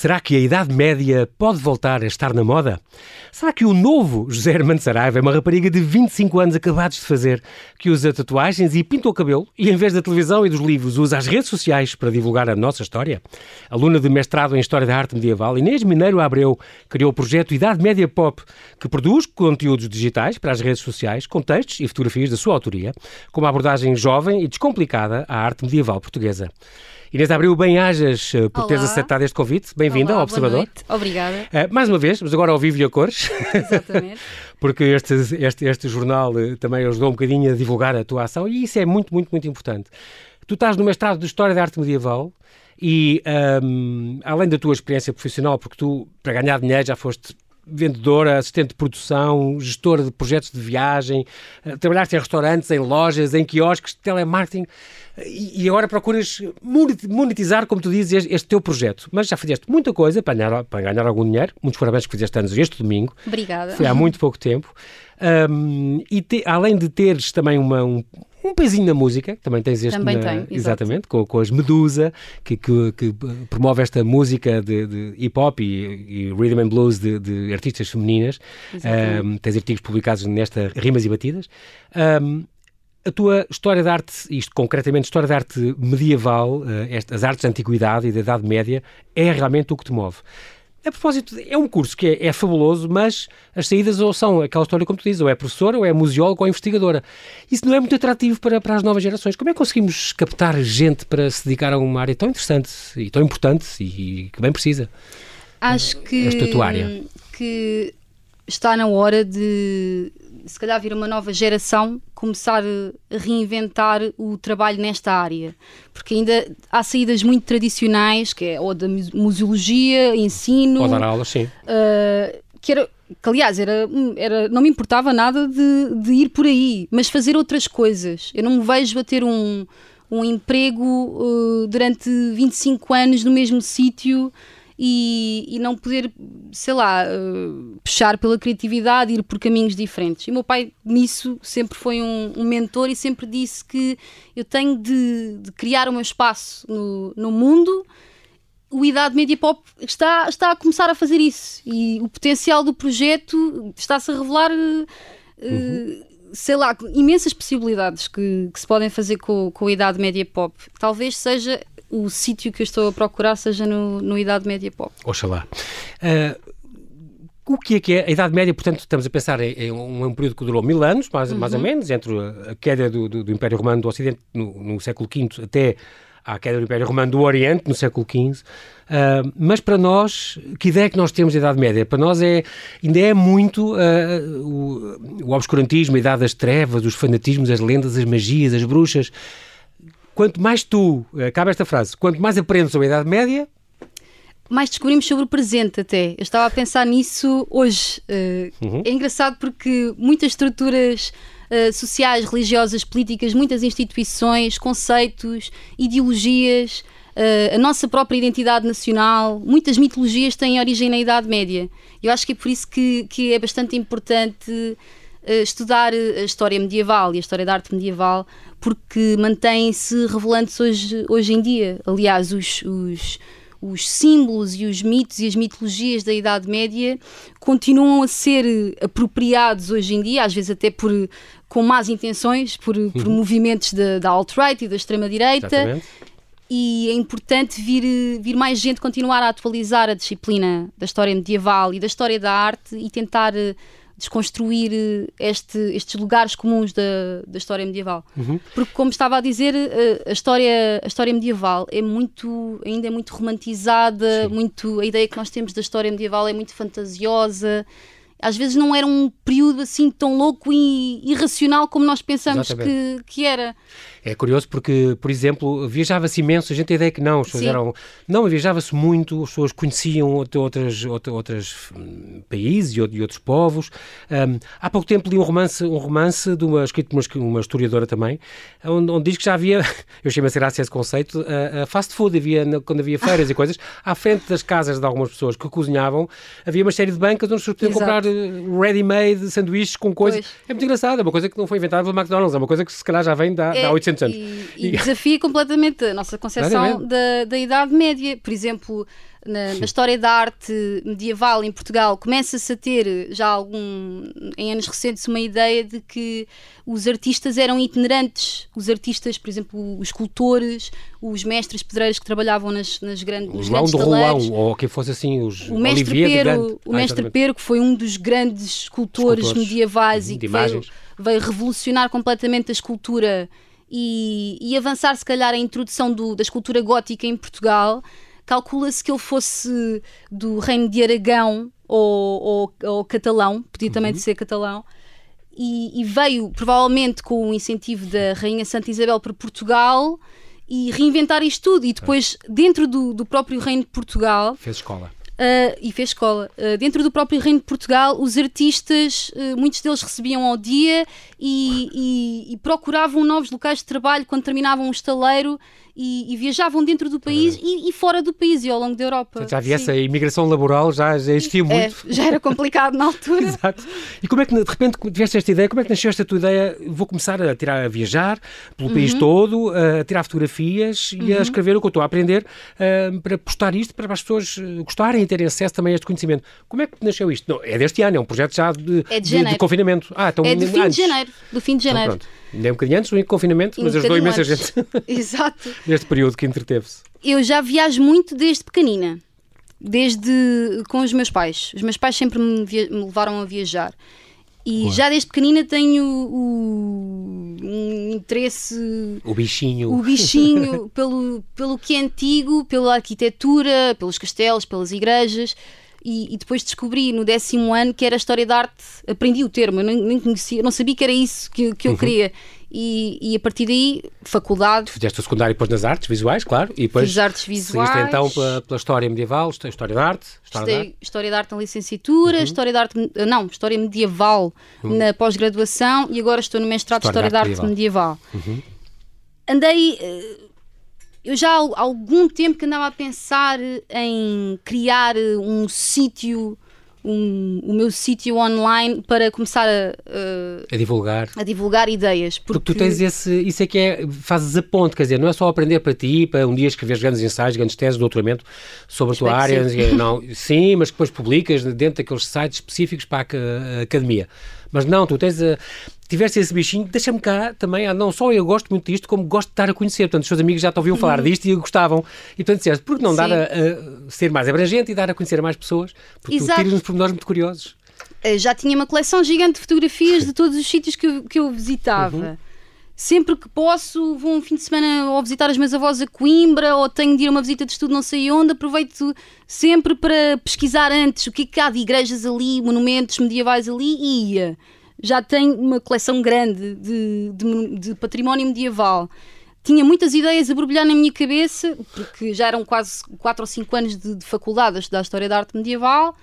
Será que a Idade Média pode voltar a estar na moda? Será que o novo José Armando Saraiva é uma rapariga de 25 anos acabados de fazer, que usa tatuagens e pinta o cabelo e, em vez da televisão e dos livros, usa as redes sociais para divulgar a nossa história? Aluna de mestrado em História da Arte Medieval, Inês Mineiro Abreu criou o projeto Idade Média Pop, que produz conteúdos digitais para as redes sociais, com textos e fotografias da sua autoria, com uma abordagem jovem e descomplicada à arte medieval portuguesa. Inês Abreu, bem-ajas eh, por Olá. teres aceitado este convite. Bem-vinda ao Observador. Obrigada. Eh, mais uma vez, mas agora ao vivo e a cores, Exatamente. porque este, este, este jornal eh, também ajudou um bocadinho a divulgar a tua ação e isso é muito, muito, muito importante. Tu estás no mestrado de História da Arte Medieval e, ahm, além da tua experiência profissional, porque tu, para ganhar dinheiro, já foste vendedora, assistente de produção, gestora de projetos de viagem, eh, trabalhaste em restaurantes, em lojas, em quiosques, telemarketing eh, e, agora procuras moneti- monetizar, como tu dizes, este teu projeto. Mas já fizeste muita coisa para ganhar, para ganhar algum dinheiro. Muitos parabéns que fizeste anos este domingo. Obrigada. Foi há muito pouco tempo. Um, e te- além de teres também uma, um, um pezinho na música, que também tens este Também na- tenho, exato. exatamente, com, com as Medusa, que, que- que promove esta música de, de hip hop e, e rhythm and blues de, de artistas femininas. Exatamente. Um, tens artigos publicados nesta Rimas e Batidas. Um, a tua história de arte, isto concretamente história de arte medieval, eh, as artes da antiguidade e da Idade Média, é realmente o que te move. A propósito, é um curso que é, é fabuloso, mas as saídas ou são aquela história como tu dizes, ou é professora, ou é museóloga, ou é investigadora. Isso não é muito atrativo para, para as novas gerações. Como é que conseguimos captar gente para se dedicar a uma área tão interessante e tão importante e, e que bem precisa? Acho que, esta tua área. que está na hora de, se calhar, vir uma nova geração começar a reinventar o trabalho nesta área. Porque ainda há saídas muito tradicionais, que é ou da muse- museologia, ensino. Ou dar aulas, sim. Uh, que era que aliás era, era, não me importava nada de, de ir por aí, mas fazer outras coisas. Eu não me vejo a ter um, um emprego uh, durante 25 anos no mesmo sítio e, e não poder, sei lá, uh, puxar pela criatividade, ir por caminhos diferentes. E o meu pai, nisso, sempre foi um, um mentor e sempre disse que eu tenho de, de criar o meu espaço no, no mundo o Idade Média Pop está, está a começar a fazer isso e o potencial do projeto está-se a revelar, eh, eh, sei lá, imensas possibilidades que, que se podem fazer com, com a Idade Média Pop. Talvez seja o sítio que eu estou a procurar, seja no, no Idade Média Pop. Oxalá. Ah, o que é que é a Idade Média? Portanto, estamos a pensar em, em um, período que durou mil anos, mais, mais ou menos, entre a, queda do, do- do Império Romano do Ocidente no, no século V até à queda do Império Romano do Oriente no século XV. Ah, mas para nós, que ideia é que nós temos da Idade Média? Para nós é, ainda é muito ah, o, o obscurantismo, a Idade das Trevas, os fanatismos, as lendas, as magias, as bruxas. Quanto mais tu, acaba esta frase, quanto mais aprendes sobre a Idade Média, mais descobrimos sobre o presente até. Eu estava a pensar nisso hoje. Eh, É engraçado porque muitas estruturas eh, sociais, religiosas, políticas, muitas instituições, conceitos, ideologias, eh, a nossa própria identidade nacional, muitas mitologias têm origem na Idade Média. Eu acho que é por isso que, que é bastante importante eh, estudar a história medieval e a história da arte medieval porque mantém-se revelantes hoje, hoje em dia. Aliás, os, os, os símbolos e os mitos e as mitologias da Idade Média continuam a ser apropriados hoje em dia, às vezes até por com más intenções, por, por movimentos da, da alt-right e da extrema-direita. E é importante vir, vir mais gente continuar a atualizar a disciplina da história medieval e da história da arte e tentar eh, desconstruir eh, este, estes lugares comuns da, da história medieval. Porque, como estava a dizer, eh, a história, a história medieval é muito, ainda é muito romantizada, muito, a ideia que nós temos da história medieval é muito fantasiosa. Às vezes não era um período assim tão louco e irracional como nós pensamos Exatamente. que, que era. É curioso porque, por exemplo, viajava-se imenso, a gente tem a ideia que não, as pessoas Sim. eram... Não, viajava-se muito, as pessoas conheciam outra- outras, outra- outros hum, países e, out- outros povos. Hum, há pouco tempo li um romance, um romance de uma, escrito por uma, historiadora também, onde, onde diz que já havia, eu chamo a ser esse conceito, a, a fast food, havia, quando havia feiras e coisas, à frente das casas de algumas pessoas que cozinhavam, havia uma série de bancas onde as pessoas podiam comprar eh, ready-made sanduíches com coisas. Pois. É muito engraçado, é uma coisa que não foi inventada pelo McDonald's, é uma coisa que se calhar já vem de há, de há 800 anos. E, e desafia completamente a nossa concepção da, da Idade Média. Por exemplo, na, na, história da arte medieval em Portugal começa-se a ter já algum em anos recentes uma ideia de que os artistas eram itinerantes. Os artistas por exemplo os escultores os mestres pedreiros que trabalhavam nas, nas grandes os João do Rolão ou quem fosse assim os o mestre Pero o ah, mestre Pero que foi um dos grandes escultores, escultores medievais e que veio, veio revolucionar completamente a escultura e, e avançar se calhar a introdução do, da escultura gótica em Portugal calcula-se que ele fosse do reino de Aragão ou, ou, ou catalão, podia também uhum. ser catalão, e, e, veio provavelmente com o incentivo da Rainha Santa Isabel para Portugal e reinventar isto tudo. E depois, dentro do, do próprio reino de Portugal. Fez escola. Uh, e fez escola. Uh, dentro do próprio Reino de Portugal, os artistas, uh, muitos deles recebiam ao dia e, e, e, procuravam novos locais de trabalho quando terminavam o estaleiro e, e viajavam dentro do país e, e, fora do país e ao longo da Europa. Já havia Sim. essa imigração laboral, já, já existia é, muito. É, já era complicado na altura. Exato. E como é que, de repente, tiveste esta ideia, como é que nasceu esta tua ideia? Vou começar a tirar, a viajar pelo uhum. país todo, a tirar fotografias e a uhum. escrever o que eu estou a aprender para postar isto, para as pessoas gostarem terem acesso também a este conhecimento. Como é que nasceu isto? Não, é deste ano, é um projeto já de, é de, de, de confinamento. Ah, então, é do fim antes. de janeiro. Do fim de então janeiro. Então, Ainda é um bocadinho antes do confinamento, mas ajudou imensa gente. Exato. Neste período que entreteve-se. Eu já viajo muito desde pequenina. Desde com os meus pais. Os meus pais sempre me, me levaram a viajar. E já desde pequenina tenho o, um interesse. O bichinho. O bichinho pelo, pelo que é antigo, pela arquitetura, pelos castelos, pelas igrejas. E, e, depois descobri no décimo ano que era História da Arte, aprendi o termo, eu nem, nem conhecia, não sabia que era isso que, que eu uhum. queria. E, e, a partir daí, faculdade. Fizeste o secundário depois nas artes visuais, claro, e depois. Fiz artes visuais. então pela, pela, história medieval, história da arte. História da arte. história da arte na licenciatura, uhum. história da arte. Não, história medieval uhum. na pós-graduação e agora estou no mestrado história de História da Arte medieval. medieval. Uhum. Andei eh, eu já há algum tempo que andava a pensar em criar um sítio, um, o meu sítio online para começar a, a, a, divulgar. a divulgar ideias. Porque... porque tu tens esse, isso é que é, fazes a ponte, quer dizer, não é só aprender para ti, para um dia escrever grandes ensaios, grandes teses, doutoramento sobre a tua área, sim. não, sim, mas depois publicas dentro daqueles sites específicos para a, a academia. Mas não, tu tens a, tiveste esse bichinho, deixa-me cá também, ah, não só eu gosto muito disto, como gosto de estar a conhecer. Portanto, os seus amigos já te ouviam falar uhum. disto e gostavam. E portanto disseste, por que não Sim. dar a, a, ser mais abrangente e dar a conhecer a mais pessoas? Porque Exato. tu tiras uns pormenores muito curiosos. Eu já tinha uma coleção gigante de fotografias de todos os sítios que eu, que eu visitava. Uhum. Sempre que posso, vou um fim de semana ou visitar as meus avós a Coimbra ou tenho de ir a uma visita de estudo não sei onde, aproveito sempre para pesquisar antes o que é que há de igrejas ali, monumentos medievais ali e ia já tenho uma coleção grande de, de, de património medieval tinha muitas ideias a borbulhar na minha cabeça, porque já eram quase 4 ou 5 anos de, de, faculdade a estudar História da Arte Medieval,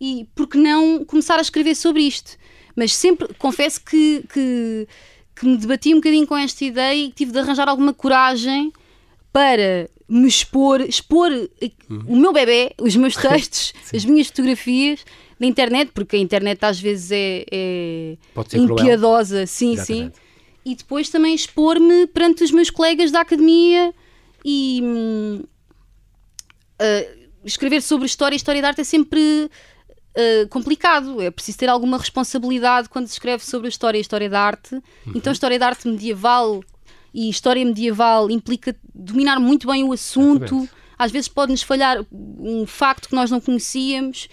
e por que não começar a escrever sobre isto? Mas sempre, confesso que, que, que me debati um bocadinho com esta ideia e tive de arranjar alguma coragem para me expor, expor uhum. o meu bebê, os meus textos, as minhas fotografias na internet, porque a internet às vezes é, é impiedosa, cruel. sim, Exatamente. sim. E depois também expor-me perante os meus colegas da academia e uh, escrever sobre história e história da arte é sempre uh, complicado. É preciso ter alguma responsabilidade quando se escreve sobre a história e a história da arte. Uhum. Então, a história da arte medieval e história medieval implica dominar muito bem o assunto. Exatamente. Às vezes pode-nos falhar um facto que nós não conhecíamos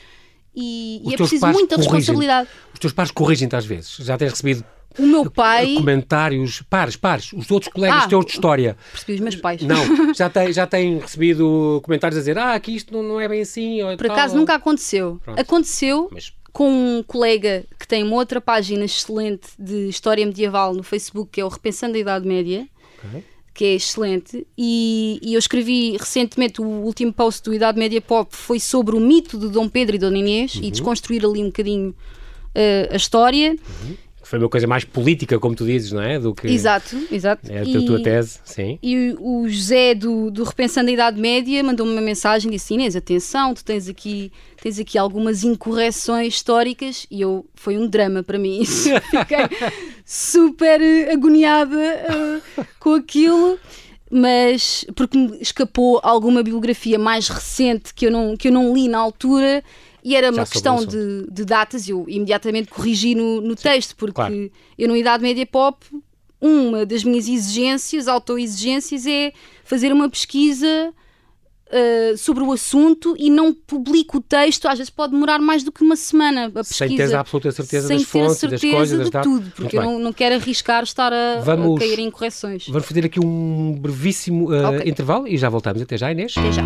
e, e é preciso muita responsabilidade. Os teus pais corrigem-te às vezes. Já tens recebido o meu pai. Comentários, pares, pares, os outros colegas ah, teus de história. Percebi os meus pais. Não, já têm já tem recebido comentários a dizer ah, aqui isto não, não é bem assim. Por tal, acaso nunca aconteceu. Pronto. Aconteceu Mas... com um colega que tem uma outra página excelente de história medieval no Facebook, que é o Repensando a Idade Média. Okay que é excelente, e, e, eu escrevi recentemente o último post do Idade Média Pop foi sobre o mito de Dom Pedro e Dona Inês uhum. e desconstruir ali um bocadinho uh, a história. Uhum foi uma coisa mais política, como tu dizes, não é? Do que exato, exato. É a e, tua tese, sim. E o José do, do Repensando a Idade Média mandou-me uma mensagem e disse: Inês, atenção, tu tens aqui, tens aqui algumas incorreções históricas e eu foi um drama para mim. Isso. Fiquei super agoniada uh, com aquilo. mas porque me escapou alguma bibliografia mais recente que eu não, que eu não li na altura e era uma questão de, de, datas eu imediatamente corrigi no, no texto, porque claro. eu no Idade Média Pop, uma das minhas exigências, autoexigências, é fazer uma pesquisa uh, sobre o assunto e não publico o texto, às vezes pode demorar mais do que uma semana a pesquisa. Sem ter a absoluta certeza das fontes, certeza das coisas, de das tudo, porque eu não, não, quero arriscar estar a, vamos, a, cair em correções. Vamos fazer aqui um brevíssimo uh, okay. intervalo e já voltamos. Até já, Inês. Até já.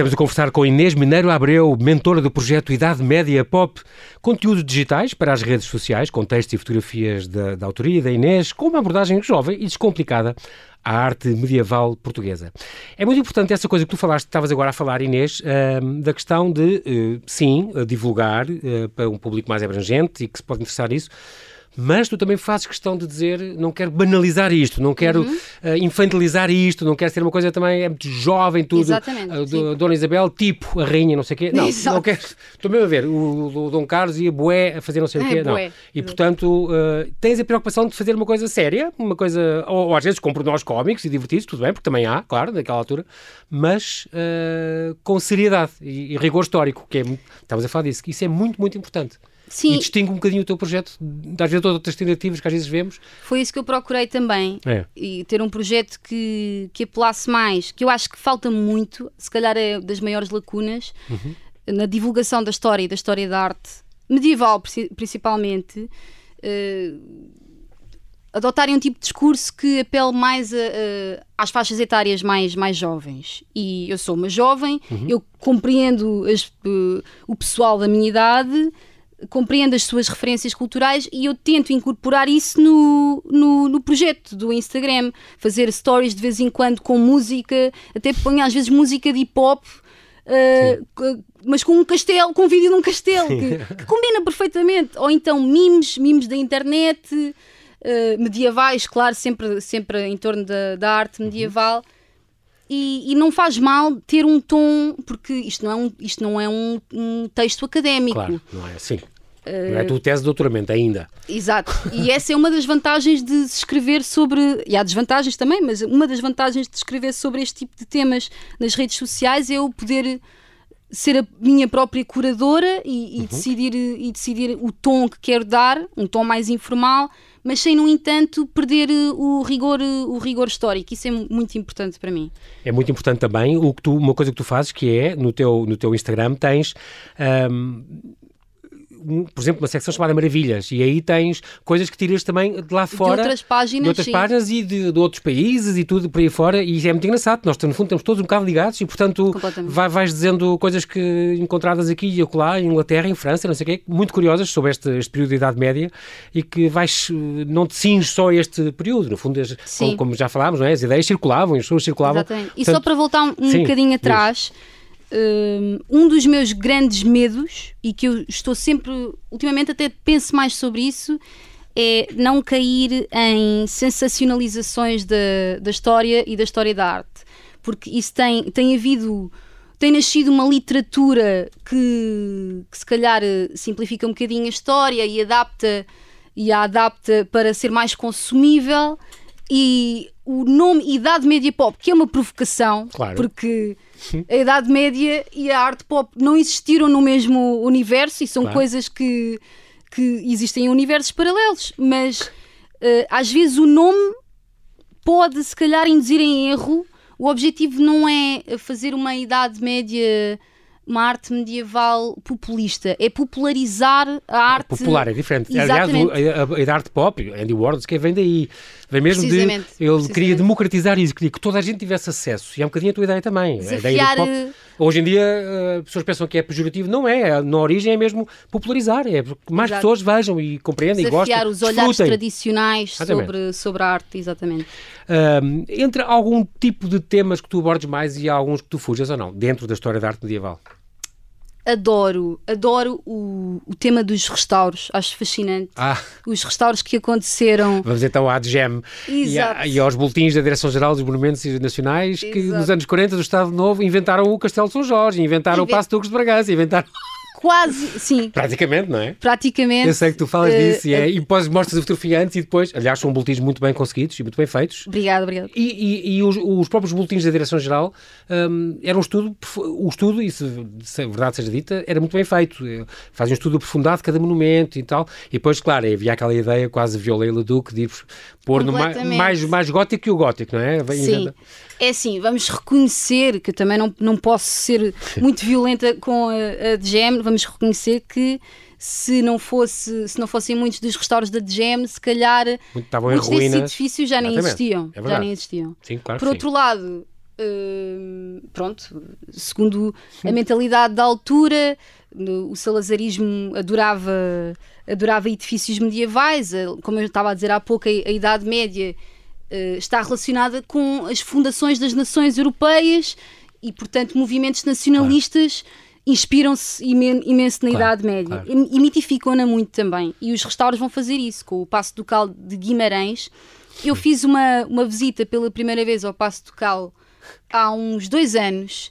Estamos a conversar com Inês Mineiro Abreu, mentora do projeto Idade Média Pop, conteúdos digitais para as redes sociais, com textos e fotografias da, da autoria da Inês, com uma abordagem jovem e descomplicada à arte medieval portuguesa. É muito importante essa coisa que tu falaste, estavas agora a falar, Inês, uh, da questão de, uh, sim, divulgar uh, para um público mais abrangente e que se pode interessar nisso, mas tu também fazes questão de dizer não quero banalizar isto, não quero uhum. uh, infantilizar isto, não quero ser uma coisa também é muito jovem, tudo. Exatamente. Uh, Dona Isabel, tipo a rainha, não sei o quê. Não, Exato. não quero. Estou mesmo a ver, o, o Dom Carlos ia boé a fazer não sei o é, quê. Não. E portanto, uh, tens a preocupação de fazer uma coisa séria, uma coisa, ou, ou às vezes com nós cómicos e divertidos, tudo bem, porque também há, claro, naquela altura, mas com seriedade e, e rigor histórico, que é, estamos a falar disso, que isso é muito, muito importante. Sim. E distingue um bocadinho o teu projeto das vezes outras tentativas que às vezes vemos. Foi isso que eu procurei também. É. E ter um projeto que, que apelasse mais, que eu acho que falta muito, se calhar é das maiores lacunas, uhum. na divulgação da história e da história da arte medieval, principalmente. Uh, adotarem um tipo de discurso que apele mais a, a, às faixas etárias mais, mais jovens. E eu sou uma jovem, uhum. eu compreendo as, uh, o pessoal da minha idade compreendo as suas referências culturais e eu tento incorporar isso no, no, no, projeto do Instagram. Fazer stories de vez em quando com música, até ponho às vezes música de hip hop. Uh, mas com um castelo, com um vídeo de um castelo que, que, combina perfeitamente. Ou então memes, memes da internet, uh, medievais, claro, sempre, sempre em torno da, da arte medieval. Uhum. E, e, não faz mal ter um tom, porque isto não é um, isto não é um, um texto académico. Claro, não é assim. Uh, não é a tua tese de doutoramento ainda. Exato. E essa é uma das vantagens de se escrever sobre. E há desvantagens também, mas uma das vantagens de escrever sobre este tipo de temas nas redes sociais é eu poder ser a minha própria curadora e, e uhum. decidir, e decidir o tom que quero dar, um tom mais informal, mas sem, no entanto, perder eh, o rigor, eh, o rigor histórico. Isso é muito importante para mim. É muito importante também o que tu, uma coisa que tu fazes, que é, no teu, no teu Instagram, tens... Um, um, por exemplo, uma secção chamada Maravilhas, e aí tens coisas que tiras também de lá fora. De outras páginas. De outras sim. páginas e de, de, outros países e tudo por aí fora, e é muito engraçado. Nós, no fundo, estamos todos um bocado ligados e, portanto, vai, vais dizendo coisas que encontradas aqui e acolá, em Inglaterra, em França, não sei o quê, muito curiosas sobre este, este período de Idade Média e que vais, não te cinges só a este período. No fundo, as, como, como, já falámos, não é? as ideias circulavam, as pessoas circulavam. Exatamente. E só para voltar um, um bocadinho atrás. Um dos meus grandes medos, e que eu estou sempre, ultimamente até penso mais sobre isso, é não cair em sensacionalizações da, da história e da história da arte. Porque isso tem, tem havido. Tem nascido uma literatura que, que se calhar simplifica um bocadinho a história e adapta e a adapta para ser mais consumível e o nome Idade Média Pop, que é uma provocação, claro. porque a Idade Média e a arte pop não existiram no mesmo universo e são claro. coisas que, que existem em universos paralelos, mas uh, às vezes o nome pode, se calhar, induzir em erro. O objetivo não é fazer uma Idade Média uma arte medieval populista, é popularizar a arte. Popular, é diferente. Exatamente. Aliás, a, a, a arte pop, Andy Warhol, que vem daí. Vem mesmo de. Ele queria democratizar isso, queria que toda a gente tivesse acesso. E é um bocadinho a tua ideia também. Desafiar... A ideia do pop. Hoje em dia, as eh, pessoas pensam que é pejorativo. Não é. Na origem é mesmo popularizar. É mais Exato. pessoas vejam e compreendem Desafiar e gostem. os olhares tradicionais sobre, sobre a arte, exatamente. Um, entre algum tipo de temas que tu abordes mais e alguns que tu fujas ou não, dentro da história da arte medieval? adoro, adoro o, o tema dos restauros, acho fascinante. Ah. Os restauros que aconteceram. Vamos então à DGEM e, e, aos boletins da Direção-Geral dos Monumentos Nacionais que Exato. nos anos 40 do Estado Novo inventaram o Castelo de São Jorge, inventaram Invent... o Passo Duques de Bragança, inventaram quase, sim. Praticamente, não é? Praticamente. Eu sei que tu falas uh, disso e, é, uh, e depois mostras a fotografia antes e depois. Aliás, são boletins muito bem conseguidos e muito bem feitos. Obrigado, obrigado. E, e, e os, os, próprios boletins da Direção-Geral um, eram um estudo, o estudo, e se, se a verdade seja dita, era muito bem feito. Fazem um estudo aprofundado de cada monumento e tal. E depois, claro, havia aquela ideia quase violeira do que de pôr no mais, mais, mais gótico que o gótico, não é? Sim. É assim, vamos reconhecer que eu também não, não posso ser muito violenta com a, a DGM, vamos reconhecer que se não fosse se não fossem muitos dos restauros da DGM, se calhar Estavam muitos desses edifícios já nem existiam. É já nem existiam. Sim, claro Por outro sim. lado, uh, pronto, segundo a mentalidade da altura, o salazarismo adorava, adorava edifícios medievais, como eu estava a dizer há pouco, a, a Idade Média está relacionada com as fundações das nações europeias e, portanto, movimentos nacionalistas claro. inspiram-se imen imenso na claro, Idade Média claro. e, e mitificam-na muito também. E os restauros vão fazer isso com o Passo Ducal de Guimarães. Eu fiz uma, uma visita pela primeira vez ao Passo Ducal há uns dois anos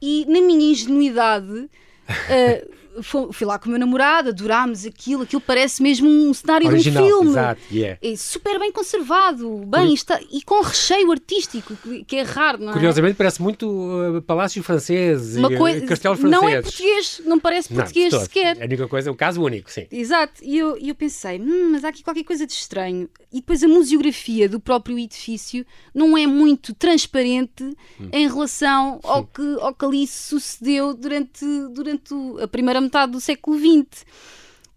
e, na minha ingenuidade, uh, fui lá com o meu namorado, adorámos aquilo, aquilo parece mesmo um cenário Original, de um filme. Exato, yeah. É super bem conservado, bem, está, e com recheio artístico, que é raro, não é? Curiosamente parece muito uh, palácios franceses Uma e coisa, castelos franceses. Não é português, não parece português não, sequer. É a única coisa, é um caso único, sim. Exato, e eu, eu pensei, hum, mas há aqui qualquer coisa de estranho. E depois a museografia do próprio edifício não é muito transparente hum. em relação ao que, ao que ali sucedeu durante, durante a primeira metade do século XX.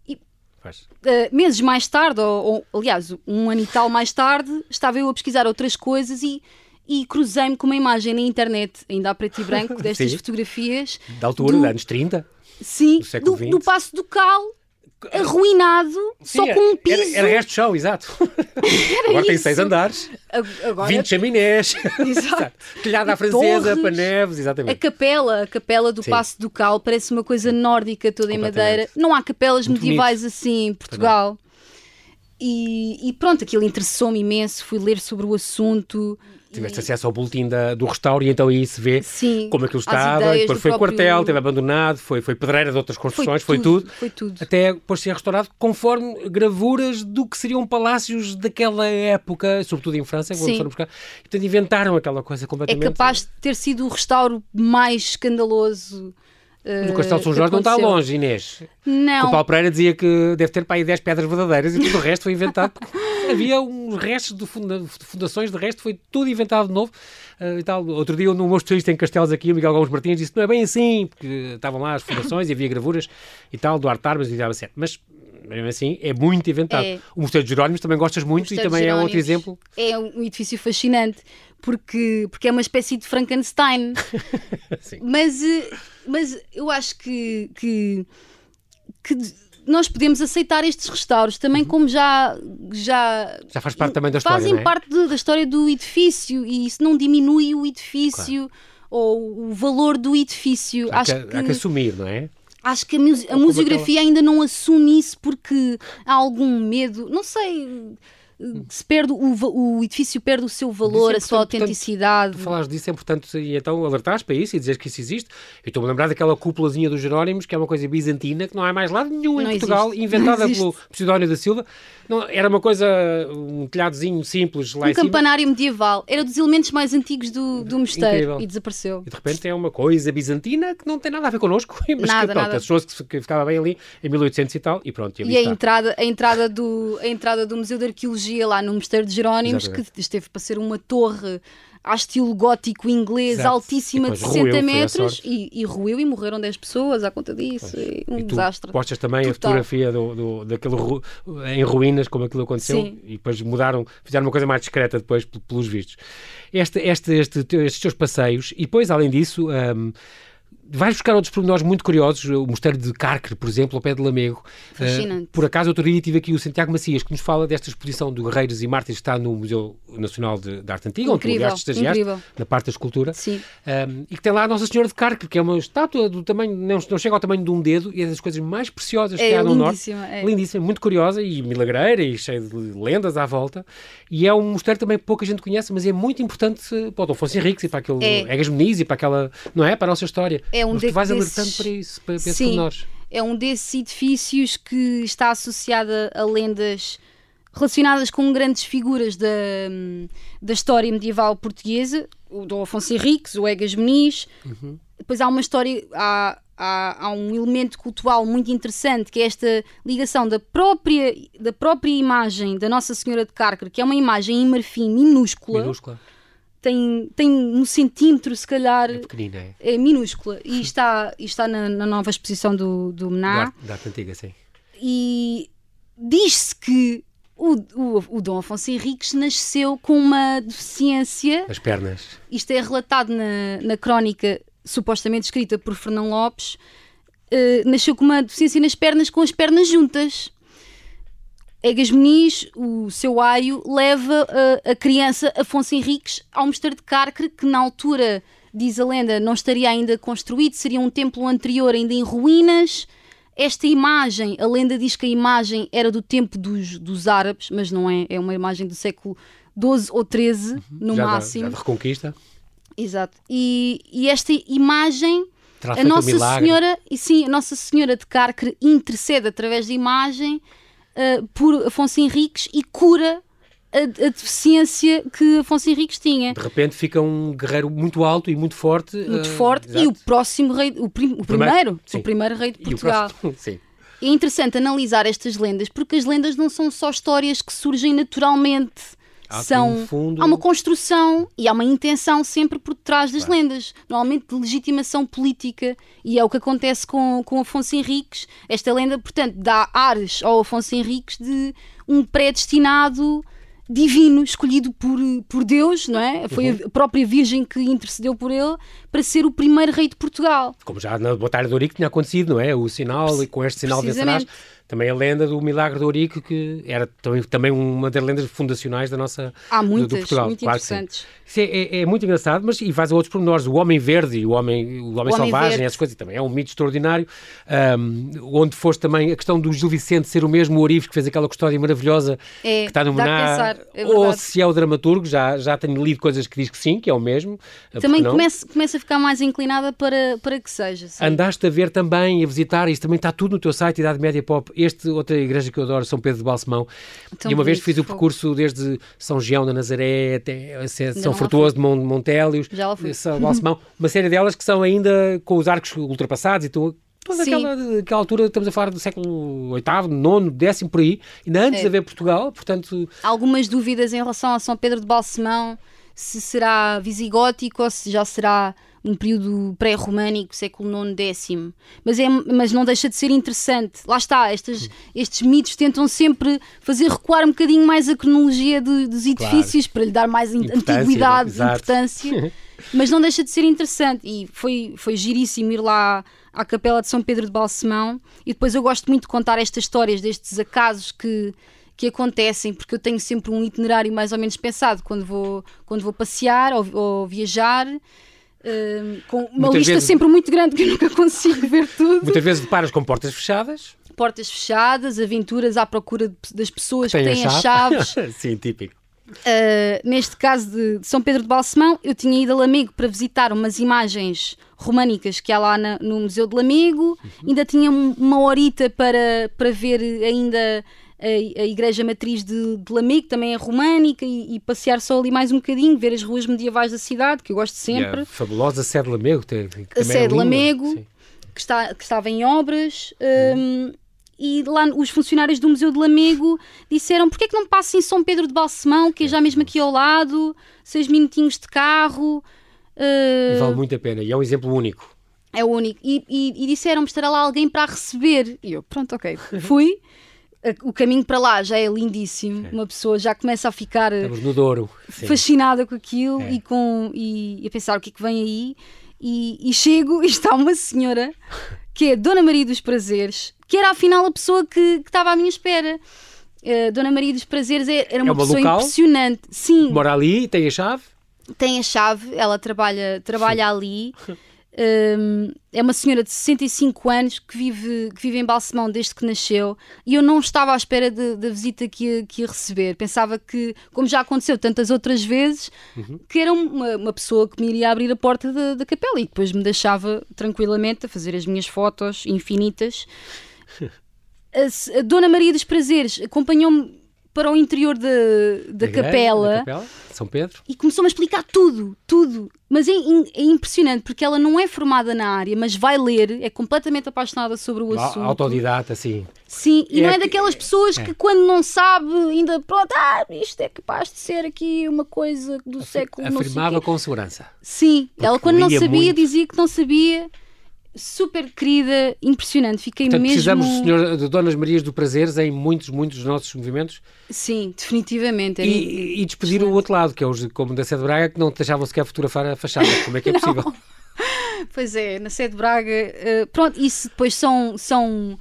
E, uh, meses mais tarde, ou, ou, aliás, um ano e tal mais tarde, estava eu a pesquisar outras coisas e, e cruzei-me com uma imagem na internet, ainda a preto e branco, destas fotografias. Da altura, do, anos 30? Sim, do, do, do Passo do Cal arruinado, Sim, só com um piso. Era, era resto de chão, exato. Agora isso. tem seis andares, Agora, 20 chaminés, telhada à francesa, para neves, exatamente. A capela, a capela do Sim. Passo do Cal parece uma coisa nórdica toda em madeira. Não há capelas Muito medievais assim em Portugal. E, e pronto, aquilo interessou-me imenso, fui ler sobre o assunto. Tiveste acesso ao boletim da, do restauro e então aí se vê Sim, como aquilo estava, depois foi próprio- quartel, teve abandonado, foi, foi pedreira de outras construções, foi, tudo. Foi tudo. Até depois ser restaurado conforme gravuras do que seriam palácios daquela época, sobretudo em França, quando foram buscar. E, portanto, inventaram aquela coisa É completamente. capaz de ter sido o restauro mais escandaloso. Mas o Castelo de São Jorge não está longe, Inês. O Não, Paulo Pereira dizia que deve ter para aí 10 pedras verdadeiras e tudo o resto foi inventado. porque havia uns restos de, funda- de fundações, de resto foi tudo inventado de novo. eh, e tal. Outro dia, num meu especialista em Castelos aqui, o Miguel Gomes Martins, disse que não é bem assim, porque estavam lá as fundações e havia gravuras e tal, do Armas e certo. Mas, mesmo assim, é muito inventado. É. O Mosteiro de Jerónimos também gostas muito e também é outro exemplo. É um edifício fascinante porque, porque é uma espécie de Frankenstein. Mas, eh, mas eu acho que, que, que nós podemos aceitar estes restauros também como já, já, Já faz parte também da história, fazem é? parte de- da história do edifício e isso não diminui o edifício ou o valor do edifício. Há, acho que, há que assumir, não é? Acho que a, muse- a como museografia ainda não assume isso porque há algum medo, não sei, se perde o, o edifício perde o seu valor, a é sua importante, autenticidade. Falares disso é importante e então alertares para isso e dizeres que isso existe. Eu estou-me a lembrar daquela cúpulazinha dos Jerónimos, que é uma coisa bizantina, que não há mais lado nenhum em Não Portugal, existe. inventada Não existe. pelo Sidónio da Silva. Não, era uma coisa, um telhadozinho simples lá Um em cima. campanário medieval era dos elementos mais antigos do, do mosteiro Incrível. e desapareceu. E de repente é uma coisa bizantina que não tem nada a ver connosco, mas Nada, que pronto, achou-se que, ficava bem ali em 1800 e tal, e pronto, e E a entrada, a, entrada do, a entrada do Museu de Arqueologia lá no Mosteiro de Jerónimos, Exatamente. que esteve para ser uma torre a estilo gótico inglês Exato. altíssima de depois 60 ruiu, foi a metros e, e ruiu e morreram 10 pessoas à conta disso. um E tu desastre. postas também a total. fotografia do, do, daquele ru- em ruínas, como aquilo aconteceu, Sim. e depois mudaram, fizeram uma coisa mais discreta depois, pel- pelos vistos. Este, este, este, estes teus passeios, e depois, além disso, hum, vais buscar outros pormenores muito curiosos, o Mosteiro de Carcre, por exemplo, ao pé de Lamego. Fascinante. Uh, por acaso, outro dia tive aqui o Santiago Macias, que nos fala desta exposição de Guerreiros e Mártires que está no Museu Nacional de, de Arte Antiga, onde tu, Incrível, aliás, estagiaste, incrível. na parte da escultura. Sim. Um, e que tem lá a Nossa Senhora de Carcre, que é uma estátua do tamanho, não, não chega ao tamanho de um dedo, e é das coisas mais preciosas que É há no Norte. lindíssima. É. Lindíssima, muito curiosa e milagreira e cheia de lendas à volta. E é um mosteiro também que pouca gente conhece, mas é muito importante para o Dom Afonso Henriques e para aquele É. Egas Meniz e para aquela, não é? Para a nossa história. É um mas de- vais desses- alertando para isso, para, para Sim. é um desses edifícios que está associada a lendas relacionadas com grandes figuras da, da história medieval portuguesa, o Dom Afonso Henriques, o Egas Meniz. Uhum. Depois há uma história, há, há, há, um elemento cultural muito interessante que é esta ligação da própria, da própria imagem da Nossa Senhora de Cárcer, que é uma imagem em marfim minúscula. Minúscula. Tem, tem um centímetro, se calhar. É pequenina, é. É minúscula. E está, e está na, na nova exposição do, do Mená. Da arte antiga, sim. E diz-se que o, o, o, Dom Afonso Henriques nasceu com uma deficiência. As pernas. Isto é relatado na, na crónica supostamente escrita por Fernão Lopes. Uh, nasceu com uma deficiência nas pernas, com as pernas juntas. Egas Muniz, o seu aio, leva uh, a criança Afonso Henriques ao mosteiro de Carcre, que na altura, diz a lenda, não estaria ainda construído, seria um templo anterior ainda em ruínas esta imagem, a lenda diz que a imagem era do tempo dos, dos árabes, mas não é, é uma imagem do século XII ou XIII, uhum. no já máximo. Da, já de Reconquista. Exato. E, e esta imagem, a Nossa um Senhora, e sim, a Nossa Senhora de Carcre intercede através da imagem uh, por Afonso Henriques e cura a, a, deficiência que Afonso Henriques tinha. De repente fica um guerreiro muito alto e muito forte. Muito uh, forte exato. e o próximo rei, o, prim, o primeiro, o primeiro rei de Portugal. É interessante analisar estas lendas porque as lendas não são só histórias que surgem naturalmente. Há são fundo... há uma construção e há uma intenção sempre por trás das claro. lendas, normalmente de legitimação política, e é o que acontece com, com Afonso Henriques. Esta lenda, portanto, dá ares ao Afonso Henriques de um predestinado divino, escolhido por, por Deus, não é? Foi uhum. a própria Virgem que intercedeu por ele para ser o primeiro rei de Portugal. Como já na Batalha de Ourique tinha acontecido, não é? O sinal, e com este sinal vencerás. Também a lenda do Milagre de Ourique, que era também, também uma das lendas fundacionais da nossa Há muitas, do, do Portugal. muito claro interessantes. Isso é, é, é, muito engraçado, mas e faz outros pormenores. O Homem Verde e o Homem, o homem, o Selvagem, homem essas coisas, também é um mito extraordinário. Um, onde foste também a questão do Gil Vicente ser o mesmo Orives que fez aquela custódia maravilhosa é, que está no Mená. É ou se é o dramaturgo, já, já tenho lido coisas que diz que sim, que é o mesmo. Também começa, começa a ficar mais inclinada para, para que seja. Sim. Andaste a ver também, a visitar, isso também está tudo no teu site, Idade Média Pop, este outra igreja que eu adoro, São Pedro de Balsemão. Tão e uma vez fiz o percurso desde São Gião da Nazaré até São Frutuoso de Montélios, São Balsemão, uma série delas que são ainda com os arcos ultrapassados e tu, Toda aquela, aquela altura, estamos a falar do século VIII, IX, X, por aí, ainda antes é. de haver Portugal, portanto... Algumas dúvidas em relação a São Pedro de Balsemão, se será visigótico ou se já será um período pré-românico, século IX, X. Mas, é, mas não deixa de ser interessante. Lá está, estas, estes mitos tentam sempre fazer recuar um bocadinho mais a cronologia dos edifícios claro. para lhe dar mais antiguidade, né? importância. mas não deixa de ser interessante. E foi, foi giríssimo ir lá à Capela de São Pedro de Balsemão. E depois eu gosto muito de contar estas histórias, destes acasos que que acontecem, porque eu tenho sempre um itinerário mais ou menos pensado quando vou, quando vou passear ou, ou viajar com uma muitas lista vezes, sempre muito grande que eu nunca consigo ver tudo. Muitas vezes deparas com portas fechadas. Portas fechadas, aventuras à procura das pessoas que, que têm as chaves. Sim, típico. Uh, neste caso de, de, São Pedro de Balsemão, eu tinha ido a Lamego para visitar umas imagens românicas que há lá na, no Museu de Lamego, uhum. ainda tinha uma horita para, para ver ainda a, a Igreja Matriz de, de Lamego, também é românica, e, e, passear só ali mais um bocadinho, ver as ruas medievais da cidade, que eu gosto sempre. E a fabulosa sede de Lamego. Que a sede é de Lamego, que, está, que estava em obras. Um, e lá os funcionários do Museu de Lamego disseram porque é que não passa em São Pedro de Balsemão, que é já mesmo aqui ao lado, seis minutinhos de carro. Uh... Vale muito a pena e é um exemplo único. É o único. E, e, e disseram-me estará lá alguém para receber. E eu, pronto, ok. Fui o caminho para lá já é lindíssimo. Uma pessoa já começa a ficar fascinada com aquilo é. e, com, e, e, a pensar o que é que vem aí. E, e chego e está uma senhora que é Dona Maria dos Prazeres, que era afinal a pessoa que, que estava à minha espera. Uh, Dona Maria dos Prazeres é, era uma, é uma pessoa local, impressionante. Sim. Mora ali, tem a chave? Tem a chave, ela trabalha, trabalha ali. Um, é uma senhora de 65 anos que vive, que vive em Balsemão desde que nasceu e eu não estava à espera da visita que ia, que ia receber. Pensava que, como já aconteceu tantas outras vezes, uhum. que era uma, uma, pessoa que me iria abrir a porta da, da capela e depois me deixava tranquilamente a fazer as minhas fotos infinitas. A, a Dona Maria dos Prazeres acompanhou-me para o interior da, da, capela, da capela, São Pedro, e começou-me a explicar tudo, tudo. Mas é, é, impressionante porque ela não é formada na área, mas vai ler, é completamente apaixonada sobre o assunto. Autodidata, sim. Sim, e é não é daquelas pessoas é. que quando não sabe, ainda pronto, ah, isto é capaz de ser aqui uma coisa do Afir século Afirmava com segurança. Sim, porque ela quando não sabia muito. dizia que não sabia super querida, impressionante. Fiquei Portanto, mesmo. Precisamos senhor, de Donas Marias do Prazeres em muitos, muitos dos nossos movimentos. Sim, definitivamente. E, e despedir o outro lado, que é os como da Sede Braga, que não deixavam sequer fotografar a fachada. Como é que é possível? pois é, na Sede Braga. Uh, pronto, isso depois são. são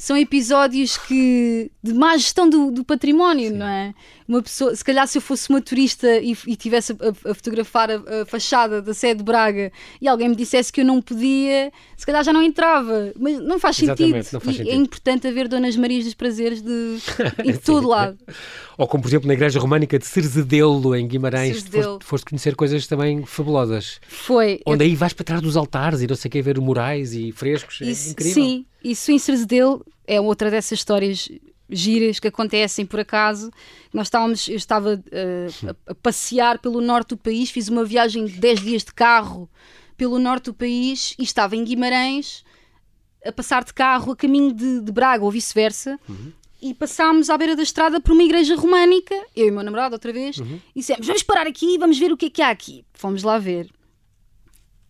são episódios que de má gestão do, do património, Sim. não é? Uma pessoa, se calhar se eu fosse uma turista e, e tivesse a, a fotografar a, a, fachada da sede de Braga e alguém me dissesse que eu não podia, se calhar já não entrava, mas não faz sentido. Não faz sentido. É importante haver Donas Marias dos Prazeres de, em todo lado. Ou como, por exemplo, na Igreja Românica de Cerzedelo, em Guimarães, foste, foste, conhecer coisas também fabulosas. Foi. Onde eu... aí vais para trás dos altares e não sei o que, ver murais e frescos. É isso, é incrível. Sim, isso em Cerzedelo é outra dessas histórias giras que acontecem por acaso. Nós estávamos, eu estava uh, a, a, passear pelo norte do país, fiz uma viagem de 10 dias de carro pelo norte do país e estava em Guimarães a passar de carro a caminho de, de Braga ou vice-versa. Uhum. E passámos à beira da estrada por uma igreja românica, eu e o meu namorado outra vez, uhum. e dissemos: Vamos parar aqui e vamos ver o que é que há aqui. Fomos lá ver.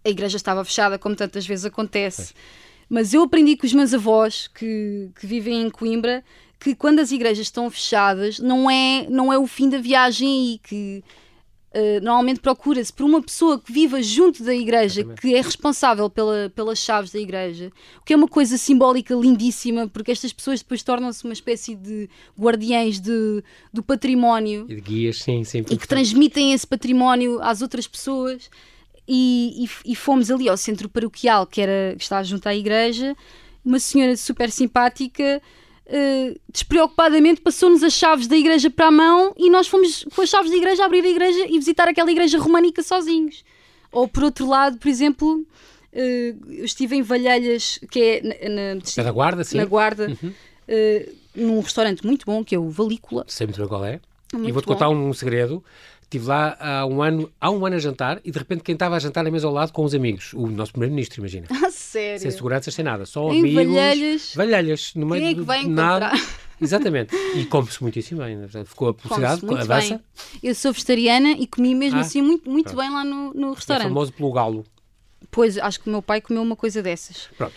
A igreja estava fechada, como tantas vezes acontece. É mas eu aprendi com os meus avós que, que vivem em Coimbra que quando as igrejas estão fechadas não é, não é o fim da viagem e que uh, normalmente procura-se por uma pessoa que viva junto da igreja, Exatamente. que é responsável pela, pelas chaves da igreja, o que é uma coisa simbólica lindíssima, porque estas pessoas depois tornam-se uma espécie de guardiães de, do património e de guias, sim, sim, e que transmitem esse património às outras pessoas e, e, e, fomos ali ao centro paroquial, que, era, que está junto à igreja, uma senhora super simpática, uh, despreocupadamente passou-nos as chaves da igreja para a mão e nós fomos com as chaves da igreja abrir a igreja e visitar aquela igreja românica sozinhos. Ou por outro lado, por exemplo, uh, eu estive em Valhelhas, que é na, na, na Guarda, sim. Na Guarda, uhum. uh, num restaurante muito bom, que é o Valícula. Sei muito bem qual é. Muito e vou-te contar um segredo. Estive lá há um ano, há um ano a jantar e de repente quem estava a jantar na mesa ao lado com os amigos, o nosso primeiro-ministro, imagina. Ah, sério? Sem seguranças, sem nada, só em amigos. Valhelhas. Valhelhas, no meio quem é que vai nada. Exatamente. E come-se muitíssimo bem, né? ficou a publicidade, avança. Bem. Eu sou vegetariana e comi mesmo ah, assim muito, muito bem lá no, no restaurante. É famoso pelo galo. Pois, acho que o meu pai comeu uma coisa dessas. Pronto.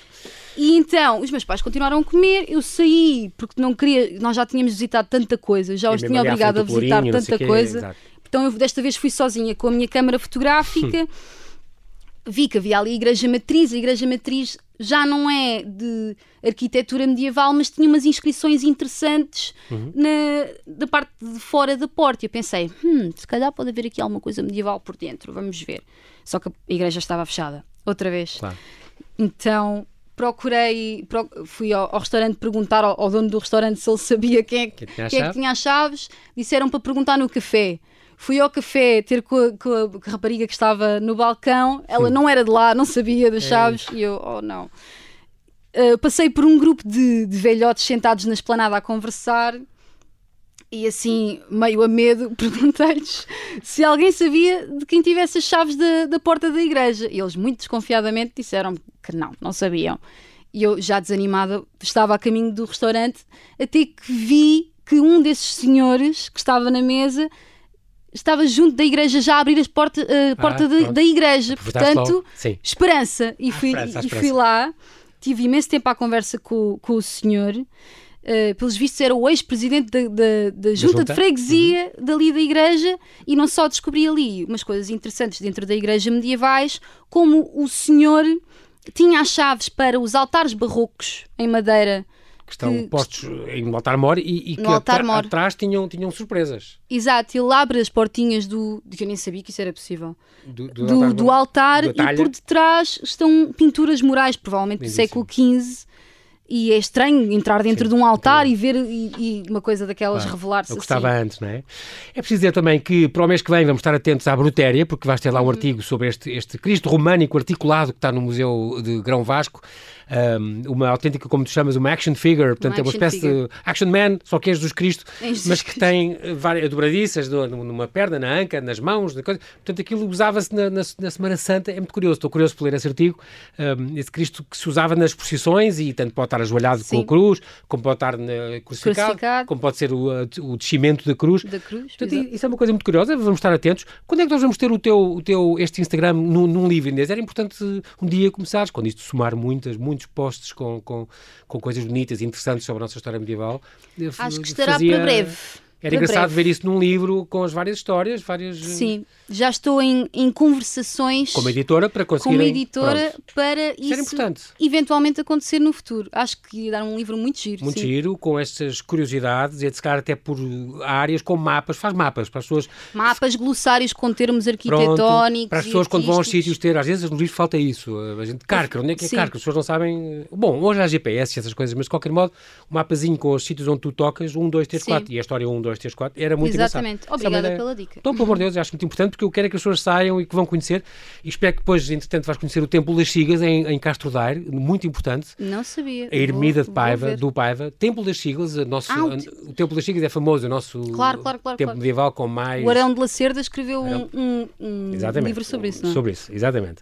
E então, os meus pais continuaram a comer, eu saí porque não queria, nós já tínhamos visitado tanta coisa, já os tinha obrigado a visitar tanta coisa. Então eu desta vez fui sozinha com a minha câmara fotográfica. Vi que havia ali a Igreja Matriz. A Igreja Matriz já não é de arquitetura medieval, mas tinha umas inscrições interessantes uhum. na, da parte de fora da porta. E eu pensei, hum, se calhar pode haver aqui alguma coisa medieval por dentro, vamos ver. Só que a igreja estava fechada, outra vez. Claro. Então procurei, fui ao, ao restaurante perguntar ao, ao, dono do restaurante se ele sabia quem é que, quem é que tinha as chaves. Disseram para perguntar no café. Fui ao café ter com a, com a rapariga que estava no balcão, ela não era de lá, não sabia das é chaves, é. e eu, oh não. Uh, passei por um grupo de, de velhotes sentados na esplanada a conversar e assim, meio a medo, perguntei-lhes se alguém sabia de quem tivesse as chaves da, da porta da igreja. E eles, muito desconfiadamente, disseram que não, não sabiam. E eu, já desanimada, estava a caminho do restaurante, até que vi que um desses senhores que estava na mesa estava junto da igreja já a abrir as porta, a porta ah, da igreja. Portanto, esperança. E, ah, fui, esperança, e fui lá, tive imenso tempo à conversa com, com o senhor. Uh, pelos vistos era o ex-presidente da, da, da, junta, junta, de freguesia uhum. dali da igreja e não só descobri ali umas coisas interessantes dentro da igreja medievais, como o senhor tinha as chaves para os altares barrocos em madeira que estão Que- postos em um altar-mor e, e que atrás tinham, tinham surpresas. Exato, ele abre as portinhas do. de que eu nem sabia que isso era possível. Do, do Do, altar-mor. do altar e talha. por detrás estão pinturas murais, provavelmente do século XV. E é estranho entrar dentro Sim, de um altar e ver e, e uma coisa daquelas Claro, revelar-se É o que assim. estava antes, não é? É preciso dizer também que para o mês que vem vamos estar atentos à Brutéria, porque vais ter lá um Uhum. artigo sobre este, este Cristo românico articulado que está no Museu de Grão Vasco. Um, uma autêntica, como tu chamas, uma action figure, portanto é uma espécie de action man, só que é Jesus Cristo, Jesus mas que tem eh, várias dobradiças numa perna, na anca, nas mãos, na coisa. portanto aquilo usava-se na, na- na Semana Santa, é muito curioso, estou curioso por ler esse artigo, um, esse Cristo que se usava nas procissões e tanto pode estar ajoelhado com Sim. a cruz, como pode estar na, crucificado, Crucificado. como pode ser o, o descimento da cruz. Da cruz. Portanto, isso é uma coisa muito curiosa, vamos estar atentos. Quando é que nós vamos ter o teu, o teu este Instagram num, num livro, Inês? Era importante um dia começares, quando isto somar muitas, muitos posts com, com, com coisas bonitas e interessantes sobre a nossa história medieval. Acho que estará fazia- para breve. Era engraçado breve. ver isso num livro com as várias histórias, várias. eh, Sim, já estou em, em conversações Como editora, para conseguir. como editora para Isso isso importante. eventualmente acontecer no futuro. Acho que ia dar um livro muito giro. Muito sim. giro, com estas curiosidades, e de se calhar até por áreas com mapas, faz mapas para as pessoas Mapas, glossários com termos Pronto, arquitetónicos. para as pessoas quando vão aos sítios ter, às vezes no livro falta isso, a gente, Carca, onde é que é Sim. Carca? As pessoas não sabem, bom, hoje há GPS e essas coisas, mas de qualquer modo, um mapazinho com os sítios onde tu tocas, 1, 2, 3, Sim. 4, e a história 1, 2, 3, 4, era muito Exatamente. engraçado. Obrigada ideia- pela dica. Então, pelo amor de Deus, eu acho muito importante porque eu quero é que as pessoas saiam e que vão conhecer, e espero que depois, entretanto, vais conhecer o Templo das Sigas em, em Castro Daire, muito importante, Não sabia. a Ermida Vou- de Paiva, do Paiva, Templo das Siglas, nosso, Ah, o o Templo das Siglas é famoso, o nosso Claro, claro, claro, templo medieval com mais... O Arão de Lacerda escreveu um, Arão- um- um livro sobre isso, não é? Sobre isso, exatamente.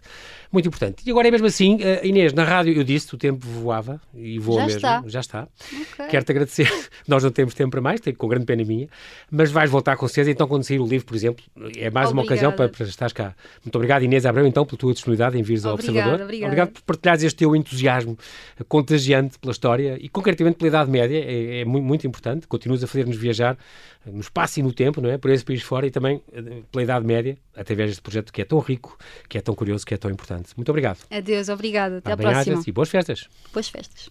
Muito importante. E agora é mesmo assim, eh, Inês, na rádio eu disse, o tempo voava e voa Já mesmo. está. Já está. Ok. Quero-te agradecer. Nós não temos tempo para mais, tenho com grande pena minha, mas vais voltar com certeza. Então, quando sair o livro, por exemplo, é mais uma ocasião para, Obrigada. para estares cá. Muito obrigado, Inês Abreu, então, pela tua disponibilidade em vires ao Obrigada, Observador. obrigada. Obrigado por partilhares este teu entusiasmo contagiante pela história e, concretamente, pela Idade Média. É, é muito, muito importante. Continuas a fazer-nos viajar eh, no espaço e no tempo, não é? Por esse país fora e também eh, pela Idade Média, através deste projeto que é tão rico, que é tão curioso, que é tão importante. Muito obrigado. Adeus, obrigada. Até à próxima. e boas festas. Boas festas.